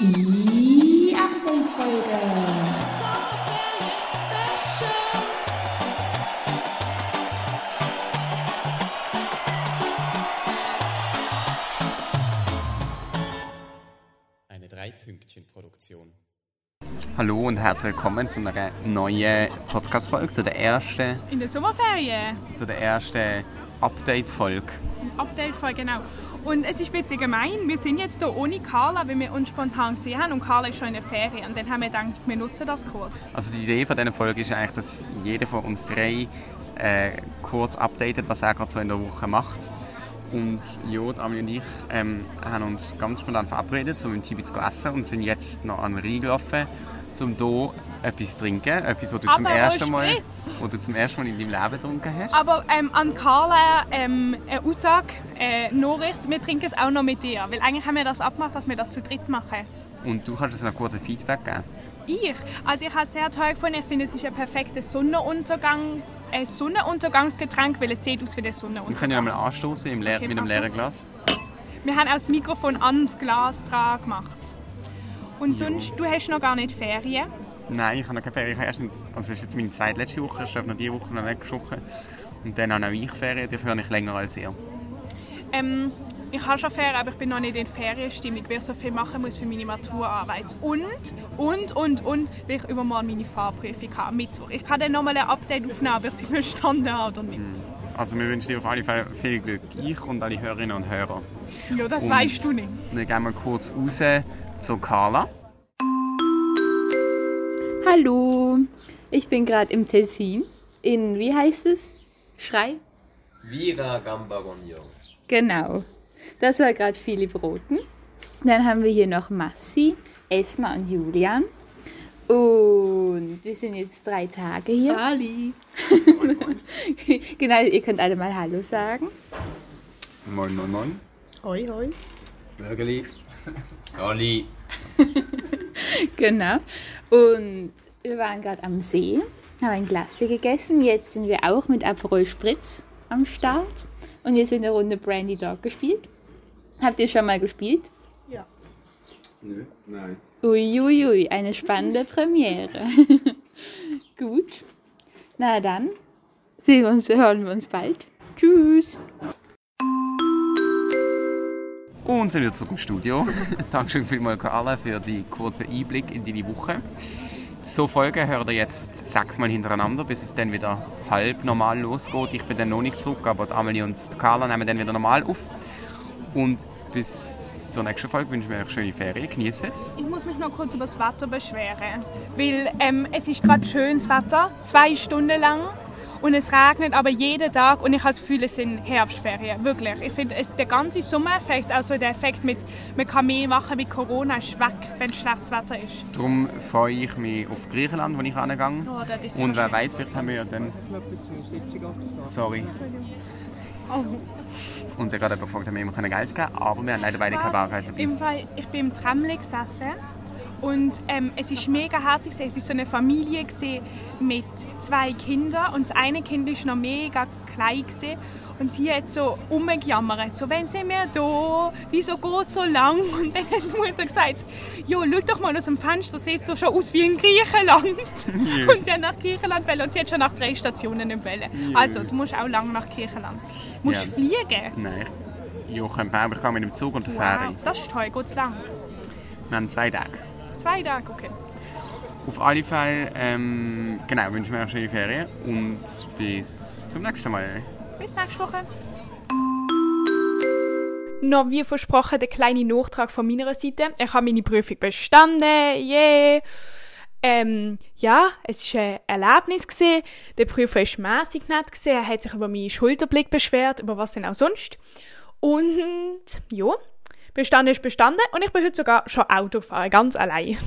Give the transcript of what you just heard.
Die Update-Folge. Eine Drei-Pünktchen-Produktion. Hallo und herzlich willkommen zu einer neuen Podcast-Folge, zu der ersten, In der Sommerferien. zu der ersten Update-Folge. Update-Folge, genau. Und es ist ein bisschen gemein, wir sind jetzt hier ohne Carla, weil wir uns spontan gesehen haben und Carla ist schon in der Ferien. Und dann haben wir gedacht, wir nutzen das kurz. Also die Idee von dieser Folge ist eigentlich, dass jeder von uns drei äh, kurz updatet, was er gerade so in der Woche macht. Und Jo, Amelie und ich ähm, haben uns ganz spontan verabredet, um im Tibi zu essen und sind jetzt noch an den Rhein gelaufen, um hier etwas trinken. Etwas, was du, zum ersten Mal, was du zum ersten Mal in deinem Leben getrunken hast. Aber ähm, an Carla ähm, eine Aussage, äh, Nachricht, wir trinken es auch noch mit dir. Weil eigentlich haben wir das abgemacht, dass wir das zu dritt machen. Und du kannst uns noch kurz ein Feedback geben. Ich? Also ich habe es sehr toll gefunden. Ich finde, es ist ein perfektes Sonnenuntergang, ein Sonnenuntergangsgetränk, weil es sieht aus wie der Wir Sonnenuntergang. können ja mal anstoßen im Okay, mit einem leeren. Glas. Wir haben auch das Mikrofon ans Glas dran gemacht. Und sonst, du hast noch gar nicht Ferien. Nein, ich habe noch keine Ferien. Ich habe erst, also es ist jetzt meine zweitletzte Woche, ich darf noch diese Woche noch nächste Woche. Und dann habe ich Ferien, dafür habe ich länger als ihr. Ähm, ich habe schon Ferien, aber ich bin noch nicht in Ferienstimmung, weil ich so viel machen muss für meine Maturarbeit. Und, und, und, und, weil ich übermorgen meine Fahrprüfung habe, am Mittwoch. Ich kann dann nochmal ein Update aufnehmen, ob ich sie bestanden habe oder nicht. Also wir wünschen dir auf alle Fälle viel Glück, ich und alle Hörerinnen und Hörer. Ja, das Und weißt du nicht. Dann gehen wir kurz raus zu Carla. Hallo, ich bin gerade im Tessin. In, wie heißt es? Schrei? Vira Gamba Gognon. Genau. Das war gerade Philipp Roten. Dann haben wir hier noch Massi, Esma und Julian. Und wir sind jetzt drei Tage hier. Sali. genau, ihr könnt alle mal Hallo sagen. Moin, moin, moin. Hoi, hoi. Bürgerli. Sali. Genau. Und wir waren gerade am See, haben ein Glas gegessen. Jetzt sind wir auch mit Aperol Spritz am Start. Und jetzt wird eine Runde Brandy Dog gespielt. Habt ihr schon mal gespielt? Nö, nein. Uiuiui, ui, eine spannende Premiere. Gut. Na dann, sehen wir uns, hören wir uns bald. Tschüss. Und sind wir zurück im Studio. Dankeschön vielmals, Carla, für die kurzen Einblick in deine Woche. So Folgen hört ihr jetzt sechsmal hintereinander, bis es dann wieder halb normal losgeht. Ich bin dann noch nicht zurück, aber Amelie und Carla nehmen dann wieder normal auf. Und bis zur nächsten Folge wünschen wir euch schöne Ferien. Genießt es. Ich muss mich noch kurz über das Wetter beschweren. Weil ähm, es ist gerade schönes Wetter, zwei Stunden lang. Und es regnet aber jeden Tag und ich habe das Gefühl, es sind Herbstferien. Wirklich. Ich finde, es- der ganze Sommereffekt, also der Effekt mit, man kann mehr machen mit Corona, ist weg, wenn schlechtes Wetter ist. Darum freue ich mich auf Griechenland, wo ich angehe. Oh, Und wer weiß, vielleicht haben wir ja dann. Sorry. Oh. Uns ja gerade gefragt, ob wir ihm Geld geben können, aber wir haben leider beide keine Bargeld dabei. Im Fall, ich bin im Tramli gesessen und ähm, es ist mega herzig. Es ist so eine Familie mit zwei Kindern und das eine Kind ist noch mega klein gewesen. und sie hat so umgejammert, so «Wann sind wir da? Wieso geht es so lang?» Und dann hat die Mutter gesagt «Jo, schau doch mal aus dem Fenster, sieht so schon aus wie in Griechenland.» Und sie hat nach Griechenland wollen und sie hat schon nach drei Stationen nicht wollen. Also, du musst auch lang nach Griechenland. Du musst Ja. fliegen. Nein, ich, ja, ich kann mit dem Zug und der Fähre. Wow, das ist toll. Geht's lang? Wir haben zwei Tage. Zwei Tage, okay. Auf alle Fälle, ähm, genau, wünschen wir euch schöne Ferien und bis zum nächsten Mal. Bis nächste Woche. Noch wie versprochen, der kleine Nachtrag von meiner Seite. Ich habe meine Prüfung bestanden, yeah. Ähm, ja, es war ein Erlebnis. Gewesen. Der Prüfer war mässig nett. Gewesen. Er hat sich über meinen Schulterblick beschwert, über was denn auch sonst. Und ja, bestanden ist bestanden und ich bin heute sogar schon Auto gefahren, ganz allein.